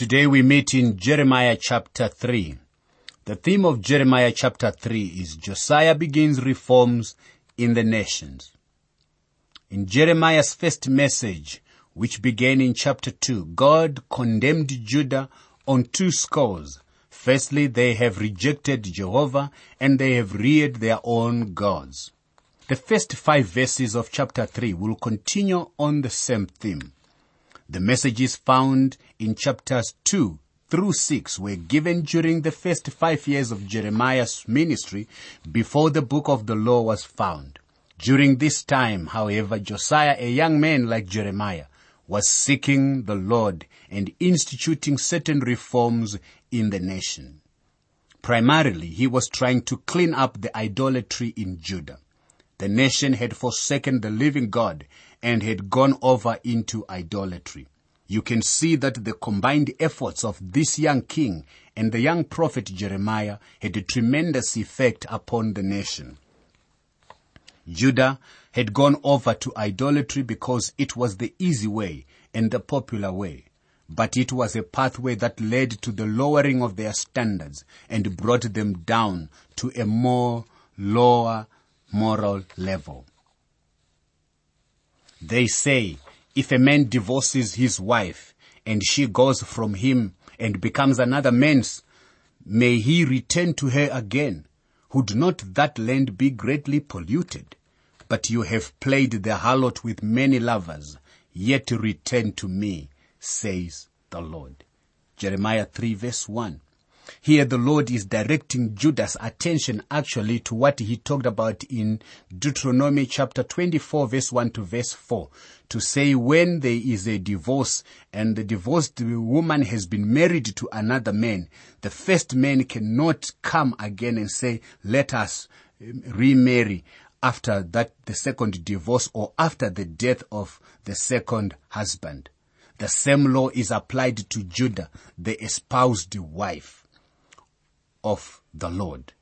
Today we meet in Jeremiah chapter 3. The theme of Jeremiah chapter 3 is Josiah begins reforms in the nations. In Jeremiah's first message, which began in chapter 2, God condemned Judah on two scores. Firstly, they have rejected Jehovah and they have reared their own gods. The first five verses of chapter 3 will continue on the same theme. The message is found in chapters 2 through 6 were given during the first five years of Jeremiah's ministry before the book of the law was found. During this time, however, Josiah, a young man like Jeremiah, was seeking the Lord and instituting certain reforms in the nation. Primarily, he was trying to clean up the idolatry in Judah. The nation had forsaken the living God and had gone over into idolatry. You can see that the combined efforts of this young king and the young prophet Jeremiah had a tremendous effect upon the nation. Judah had gone over to idolatry because it was the easy way and the popular way. But it was a pathway that led to the lowering of their standards and brought them down to a more lower moral level. They say if a man divorces his wife and she goes from him and becomes another man's, may he return to her again. Would not that land be greatly polluted? But you have played the harlot with many lovers, yet return to me, says the Lord. Jeremiah 3 verse 1. Here the Lord is directing Judah's attention actually to what he talked about in Deuteronomy chapter 24 verse 1 to verse 4 to say when there is a divorce and the divorced woman has been married to another man, the first man cannot come again and say, let us um, remarry after that the second divorce or after the death of the second husband. The same law is applied to Judah, the espoused wife of the Lord.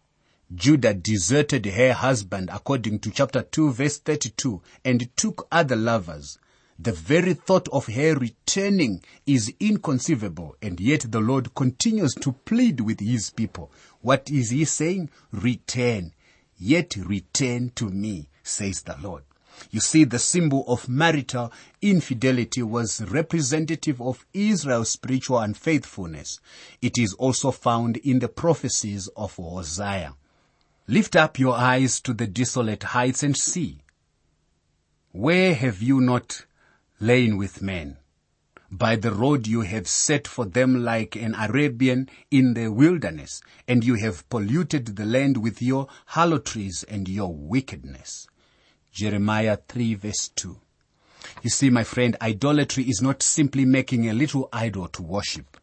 Judah deserted her husband according to chapter 2 verse 32 and took other lovers. The very thought of her returning is inconceivable and yet the Lord continues to plead with his people. What is he saying? Return. Yet return to me, says the Lord. You see, the symbol of marital infidelity was representative of Israel's spiritual unfaithfulness. It is also found in the prophecies of Hosea. Lift up your eyes to the desolate heights and see. Where have you not lain with men? By the road you have set for them like an Arabian in the wilderness, and you have polluted the land with your harlotries and your wickedness. Jeremiah 3 verse 2. You see, my friend, idolatry is not simply making a little idol to worship.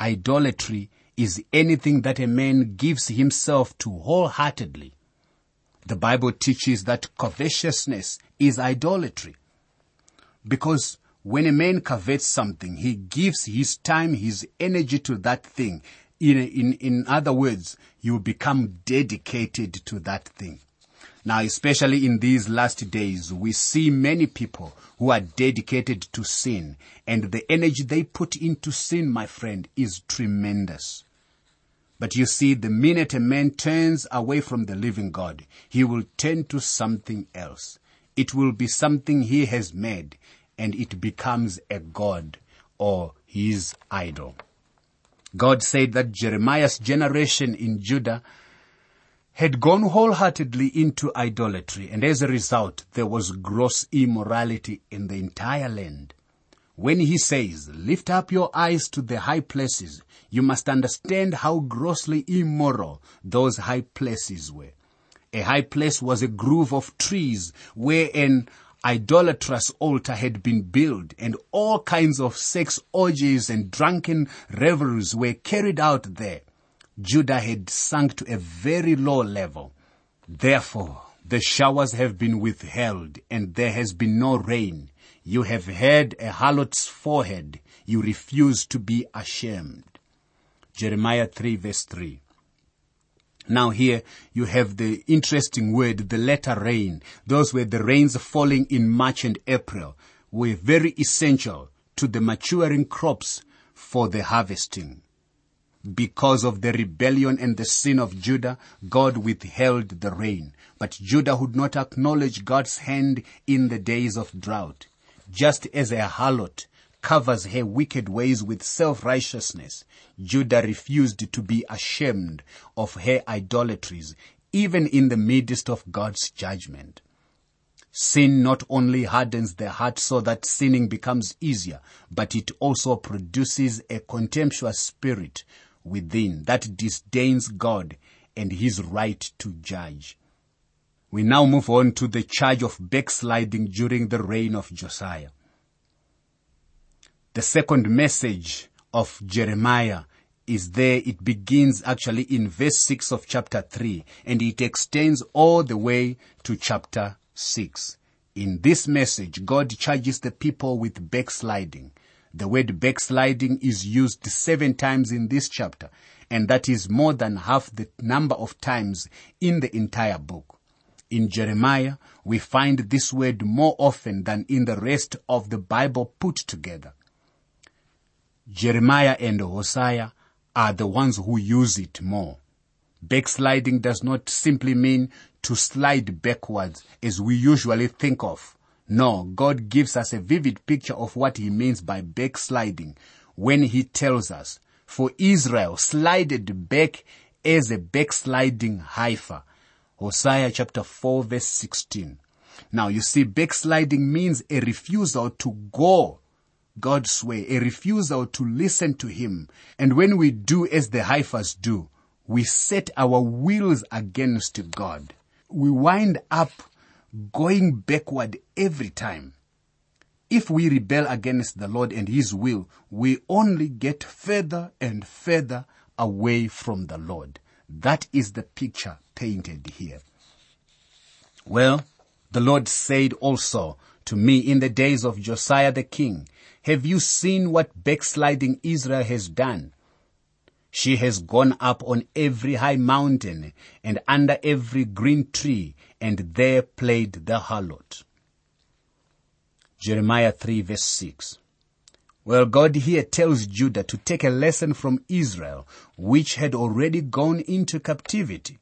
Idolatry is anything that a man gives himself to wholeheartedly. The Bible teaches that covetousness is idolatry. Because when a man covets something, he gives his time, his energy to that thing. In, in, in other words, you become dedicated to that thing. Now, especially in these last days, we see many people who are dedicated to sin and the energy they put into sin, my friend, is tremendous. But you see, the minute a man turns away from the living God, he will turn to something else. It will be something he has made and it becomes a God or his idol. God said that Jeremiah's generation in Judah had gone wholeheartedly into idolatry and as a result there was gross immorality in the entire land. When he says, lift up your eyes to the high places, you must understand how grossly immoral those high places were. A high place was a grove of trees where an idolatrous altar had been built and all kinds of sex orgies and drunken revelries were carried out there. Judah had sunk to a very low level. Therefore, the showers have been withheld and there has been no rain. You have had a harlot's forehead. You refuse to be ashamed. Jeremiah 3 verse 3. Now here you have the interesting word, the latter rain. Those were the rains falling in March and April were very essential to the maturing crops for the harvesting. Because of the rebellion and the sin of Judah, God withheld the rain. But Judah would not acknowledge God's hand in the days of drought. Just as a harlot covers her wicked ways with self-righteousness, Judah refused to be ashamed of her idolatries, even in the midst of God's judgment. Sin not only hardens the heart so that sinning becomes easier, but it also produces a contemptuous spirit within that disdains God and his right to judge. We now move on to the charge of backsliding during the reign of Josiah. The second message of Jeremiah is there. It begins actually in verse 6 of chapter 3 and it extends all the way to chapter 6. In this message, God charges the people with backsliding. The word backsliding is used seven times in this chapter, and that is more than half the number of times in the entire book. In Jeremiah, we find this word more often than in the rest of the Bible put together. Jeremiah and Hosea are the ones who use it more. Backsliding does not simply mean to slide backwards as we usually think of. No, God gives us a vivid picture of what he means by backsliding when he tells us, for Israel slided back as a backsliding heifer. Hosea chapter 4 verse 16. Now you see, backsliding means a refusal to go God's way, a refusal to listen to Him. And when we do as the heifers do, we set our wills against God. We wind up going backward every time. If we rebel against the Lord and His will, we only get further and further away from the Lord. That is the picture painted here. Well, the Lord said also to me in the days of Josiah the king, have you seen what backsliding Israel has done? She has gone up on every high mountain and under every green tree and there played the harlot. Jeremiah 3 verse 6. Well, God here tells Judah to take a lesson from Israel, which had already gone into captivity.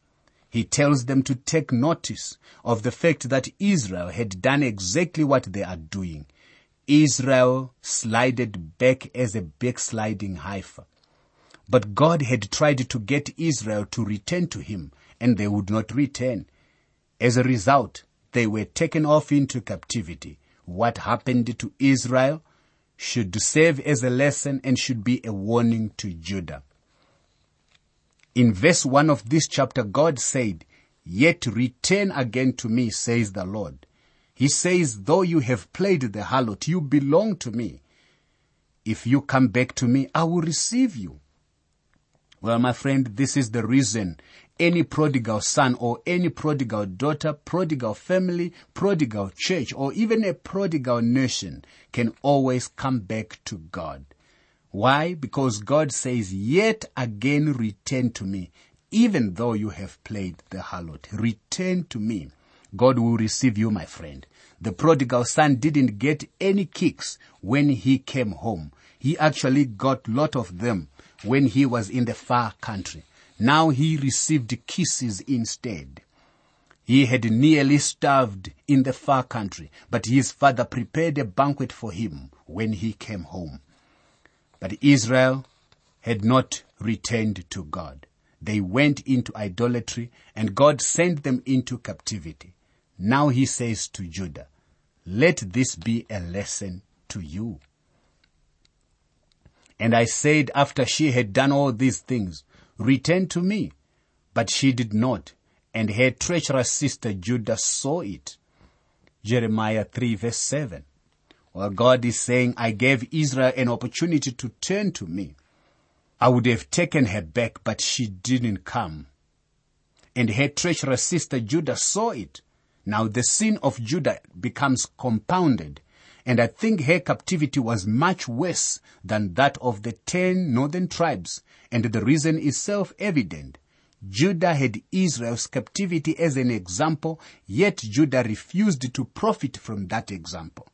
He tells them to take notice of the fact that Israel had done exactly what they are doing. Israel slided back as a backsliding heifer. But God had tried to get Israel to return to Him, and they would not return. As a result, they were taken off into captivity. What happened to Israel should serve as a lesson and should be a warning to Judah. In verse 1 of this chapter, God said, Yet return again to me, says the Lord. He says, though you have played the harlot, you belong to me. If you come back to me, I will receive you. Well, my friend, this is the reason any prodigal son or any prodigal daughter, prodigal family, prodigal church, or even a prodigal nation can always come back to God. Why? Because God says, yet again return to me, even though you have played the harlot. Return to me. God will receive you, my friend. The prodigal son didn't get any kicks when he came home. He actually got lot of them when he was in the far country. Now he received kisses instead. He had nearly starved in the far country, but his father prepared a banquet for him when he came home. But Israel had not returned to God. They went into idolatry and God sent them into captivity. Now he says to Judah, let this be a lesson to you. And I said after she had done all these things, return to me. But she did not, and her treacherous sister Judah saw it. Jeremiah 3 verse 7. Well, God is saying, I gave Israel an opportunity to turn to me. I would have taken her back, but she didn't come. And her treacherous sister Judah saw it. Now the sin of Judah becomes compounded and I think her captivity was much worse than that of the ten northern tribes, and the reason is self-evident. Judah had Israel's captivity as an example, yet Judah refused to profit from that example.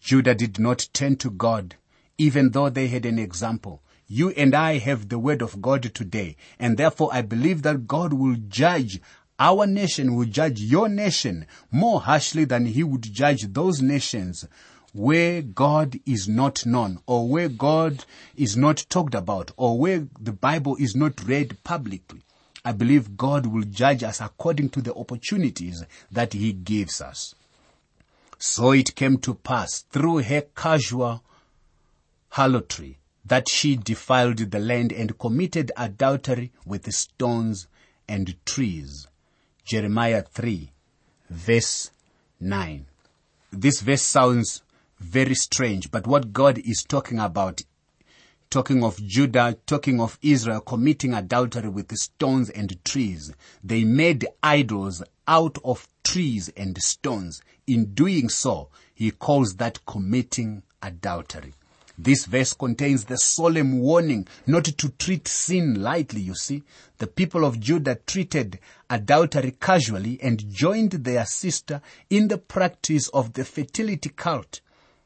Judah did not turn to God even though they had an example. You and I have the word of God today, and therefore I believe that God will judge our nation, will judge your nation more harshly than he would judge those nations where God is not known, or where God is not talked about, or where the Bible is not read publicly. I believe God will judge us according to the opportunities that He gives us. So it came to pass through her casual harlotry that she defiled the land and committed adultery with stones and trees. Jeremiah 3 verse 9. This verse sounds very strange, but what God is talking about, talking of Judah, talking of Israel committing adultery with stones and trees, they made idols out of trees and stones. In doing so, he calls that committing adultery. This verse contains the solemn warning not to treat sin lightly, you see. The people of Judah treated adultery casually and joined their sister in the practice of the fertility cult.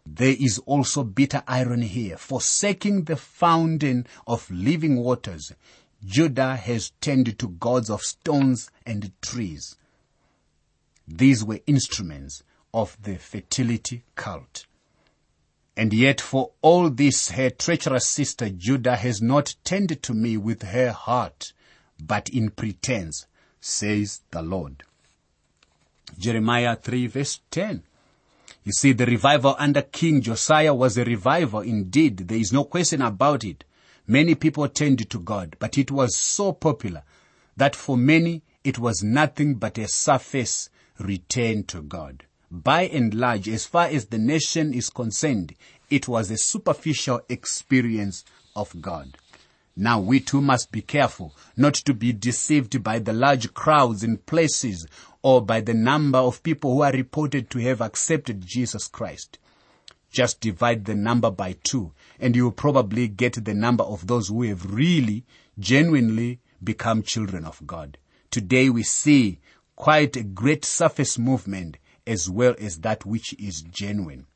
There is also bitter irony here. Forsaking the fountain of living waters, Judah has turned to gods of stones and trees. These were instruments of the fertility cult. And yet for all this, her treacherous sister Judah has not tended to me with her heart, but in pretense, says the Lord. Jeremiah 3 verse 10. You see, the revival under King Josiah was a revival indeed. There is no question about it. Many people turned to God, but it was so popular that for many it was nothing but a surface return to God by and large, as far as the nation is concerned, it was a superficial experience of God. Now we too must be careful not to be deceived by the large crowds in places or by the number of people who are reported to have accepted Jesus Christ. Just divide the number by two and you will probably get the number of those who have really, genuinely become children of God. Today we see quite a great surface movement as well as that which is genuine.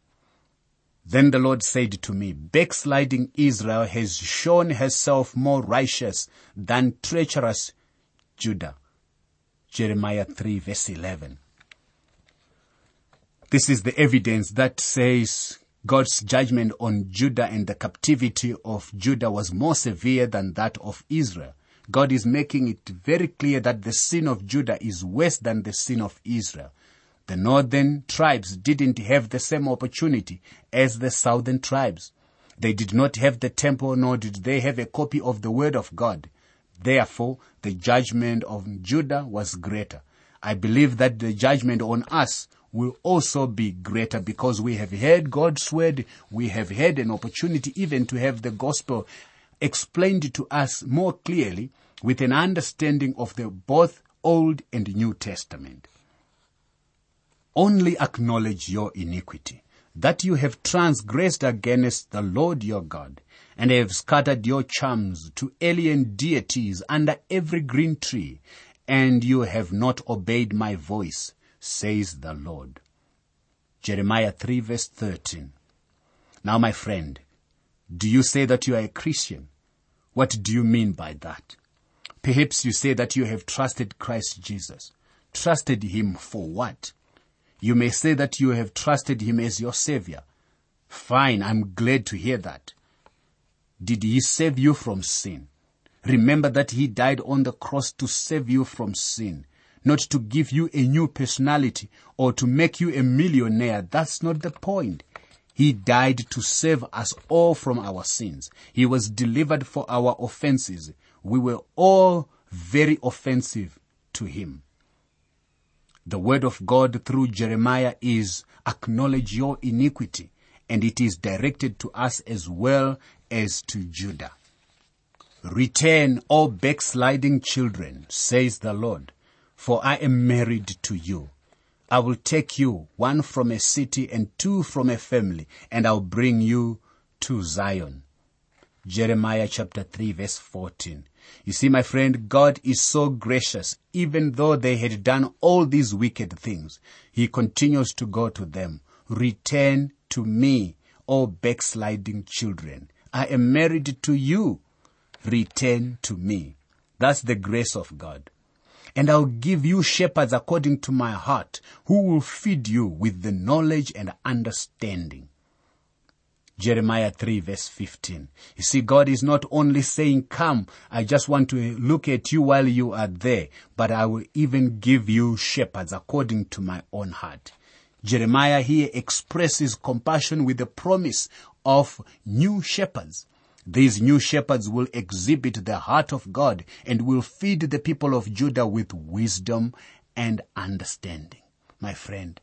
Then the Lord said to me, backsliding Israel has shown herself more righteous than treacherous Judah. Jeremiah 3 verse 11. This is the evidence that says God's judgment on Judah and the captivity of Judah was more severe than that of Israel. God is making it very clear that the sin of Judah is worse than the sin of Israel. The northern tribes didn't have the same opportunity as the southern tribes. They did not have the temple nor did they have a copy of the word of God. Therefore, the judgment of Judah was greater. I believe that the judgment on us will also be greater because we have heard God's word. We have had an opportunity even to have the gospel explained to us more clearly with an understanding of the both Old and New Testament. Only acknowledge your iniquity, that you have transgressed against the Lord your God, and have scattered your charms to alien deities under every green tree, and you have not obeyed my voice, says the Lord. Jeremiah 3 verse 13. Now my friend, do you say that you are a Christian? What do you mean by that? Perhaps you say that you have trusted Christ Jesus. Trusted Him for what? You may say that you have trusted Him as your Savior. Fine, I'm glad to hear that. Did He save you from sin? Remember that He died on the cross to save you from sin, not to give you a new personality or to make you a millionaire. That's not the point. He died to save us all from our sins. He was delivered for our offenses. We were all very offensive to Him. The word of God through Jeremiah is acknowledge your iniquity and it is directed to us as well as to Judah. Return, all backsliding children, says the Lord, for I am married to you. I will take you, one from a city and two from a family, and I'll bring you to Zion. Jeremiah chapter 3 verse 14. You see, my friend, God is so gracious. Even though they had done all these wicked things, He continues to go to them. Return to me, O backsliding children. I am married to you. Return to me. That's the grace of God. And I'll give you shepherds according to my heart who will feed you with the knowledge and understanding. Jeremiah 3 verse 15. You see, God is not only saying, come, I just want to look at you while you are there, but I will even give you shepherds according to my own heart. Jeremiah here expresses compassion with the promise of new shepherds. These new shepherds will exhibit the heart of God and will feed the people of Judah with wisdom and understanding. My friend,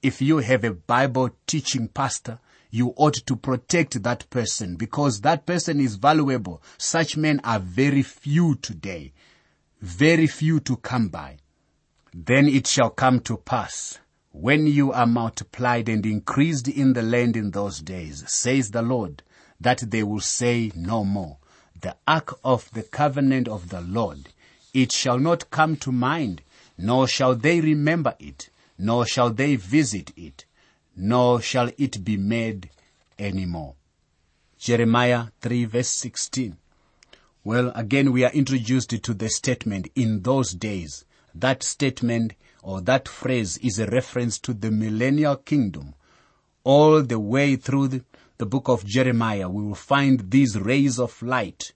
if you have a Bible teaching pastor, you ought to protect that person because that person is valuable. Such men are very few today, very few to come by. Then it shall come to pass when you are multiplied and increased in the land in those days, says the Lord, that they will say no more, the ark of the covenant of the Lord, it shall not come to mind, nor shall they remember it, nor shall they visit it, nor shall it be made any more. Jeremiah 3 verse 16. Well, again we are introduced to the statement in those days. That statement or that phrase is a reference to the millennial kingdom. All the way through the, the book of Jeremiah, we will find these rays of light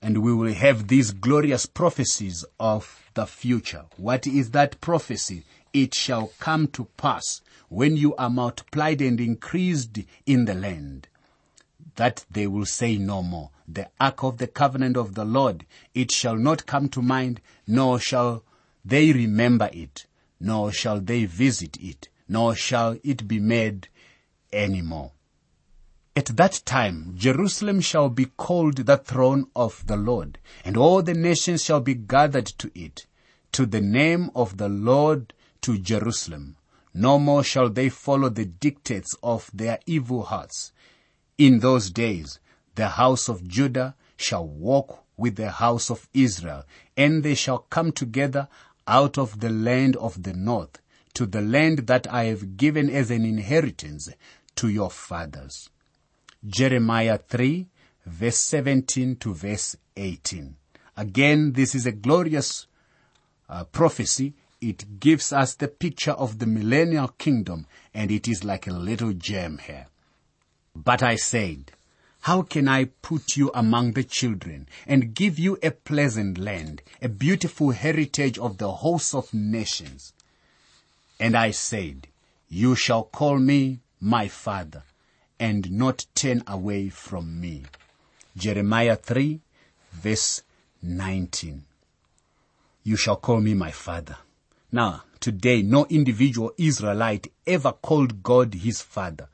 and we will have these glorious prophecies of the future. What is that prophecy? It shall come to pass when you are multiplied and increased in the land that they will say no more. The ark of the covenant of the Lord, it shall not come to mind, nor shall they remember it, nor shall they visit it, nor shall it be made any more. At that time, Jerusalem shall be called the throne of the Lord, and all the nations shall be gathered to it, to the name of the Lord to Jerusalem. No more shall they follow the dictates of their evil hearts. In those days, the house of Judah shall walk with the house of Israel, and they shall come together out of the land of the north to the land that I have given as an inheritance to your fathers. Jeremiah 3 verse 17 to verse 18. Again, this is a glorious uh, prophecy. It gives us the picture of the millennial kingdom and it is like a little gem here. But I said, how can I put you among the children and give you a pleasant land, a beautiful heritage of the hosts of nations? And I said, you shall call me my father and not turn away from me. Jeremiah 3 verse 19. You shall call me my father. Now, today, no individual Israelite ever called God his father.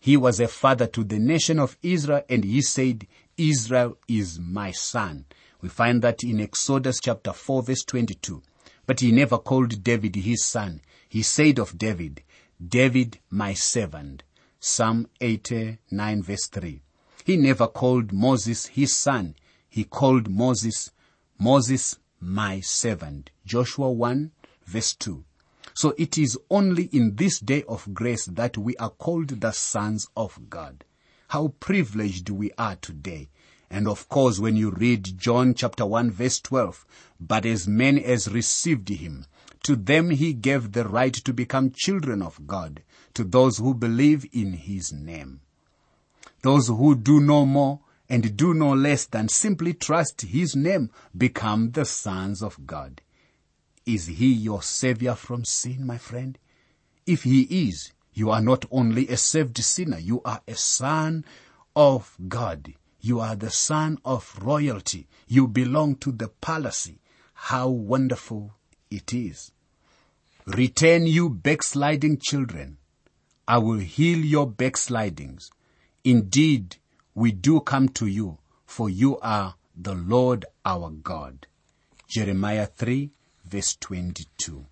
He was a father to the nation of Israel and he said, Israel is my son. We find that in Exodus chapter 4 verse 22. But he never called David his son. He said of David, David my servant. Psalm 89 verse 3. He never called Moses his son. He called Moses, Moses my servant. Joshua 1 verse 2. So it is only in this day of grace that we are called the sons of God. How privileged we are today. And of course, when you read John chapter 1 verse 12, but as many as received him, to them he gave the right to become children of God, to those who believe in his name. Those who do no more and do no less than simply trust his name become the sons of God. Is he your savior from sin, my friend? If he is, you are not only a saved sinner, you are a son of God. You are the son of royalty. You belong to the palace. How wonderful it is. Return you backsliding children. I will heal your backslidings. Indeed, we do come to you, for you are the Lord our God. Jeremiah 3 verse 22.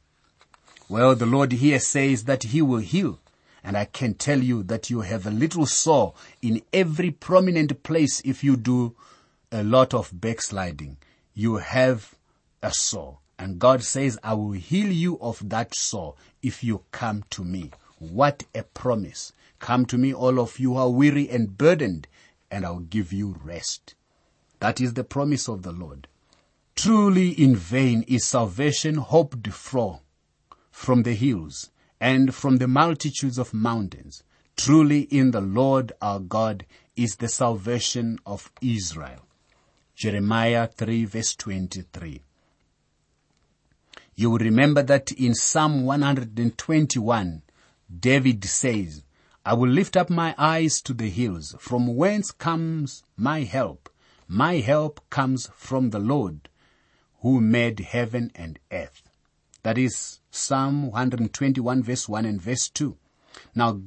Well, the Lord here says that he will heal. And I can tell you that you have a little sore in every prominent place if you do a lot of backsliding. You have a sore. And God says, I will heal you of that sore if you come to me. What a promise Come to me, all of you who are weary and burdened, and I'll give you rest. That is the promise of the Lord. Truly in vain is salvation hoped for from the hills and from the multitudes of mountains. Truly in the Lord our God is the salvation of Israel. Jeremiah 3 verse 23. You will remember that in Psalm 121, David says, I will lift up my eyes to the hills, from whence comes my help. My help comes from the Lord, who made heaven and earth. That is Psalm 121 verse 1 and verse 2. Now,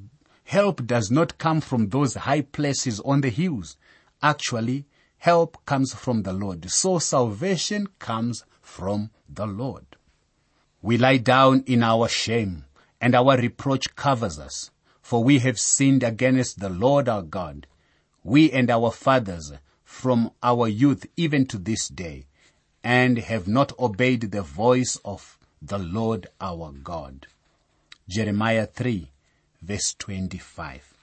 help does not come from those high places on the hills. Actually, help comes from the Lord. So salvation comes from the Lord. We lie down in our shame and our reproach covers us, for we have sinned against the Lord our God, we and our fathers from our youth even to this day, and have not obeyed the voice of the Lord our God. Jeremiah 3 verse 25.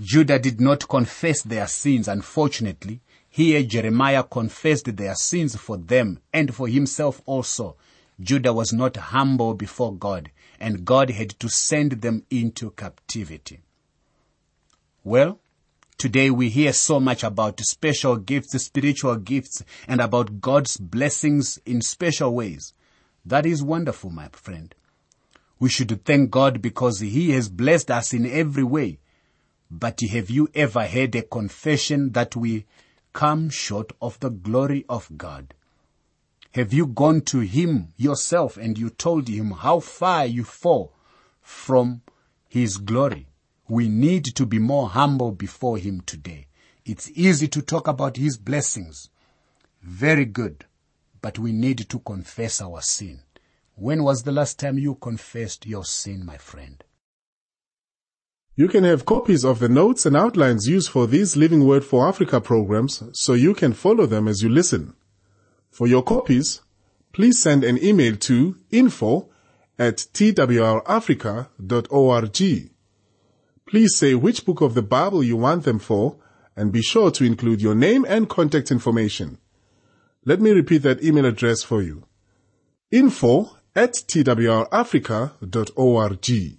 Judah did not confess their sins, unfortunately. Here Jeremiah confessed their sins for them and for himself also. Judah was not humble before God and God had to send them into captivity. Well, today we hear so much about special gifts, spiritual gifts, and about God's blessings in special ways. That is wonderful, my friend. We should thank God because He has blessed us in every way. But have you ever heard a confession that we come short of the glory of God? Have you gone to Him yourself and you told Him how far you fall from His glory? We need to be more humble before Him today. It's easy to talk about His blessings. Very good. But we need to confess our sin. When was the last time you confessed your sin, my friend? You can have copies of the notes and outlines used for these Living Word for Africa programs so you can follow them as you listen. For your copies, please send an email to info at twrafrica.org. Please say which book of the Bible you want them for and be sure to include your name and contact information. Let me repeat that email address for you. info at twrafrica.org.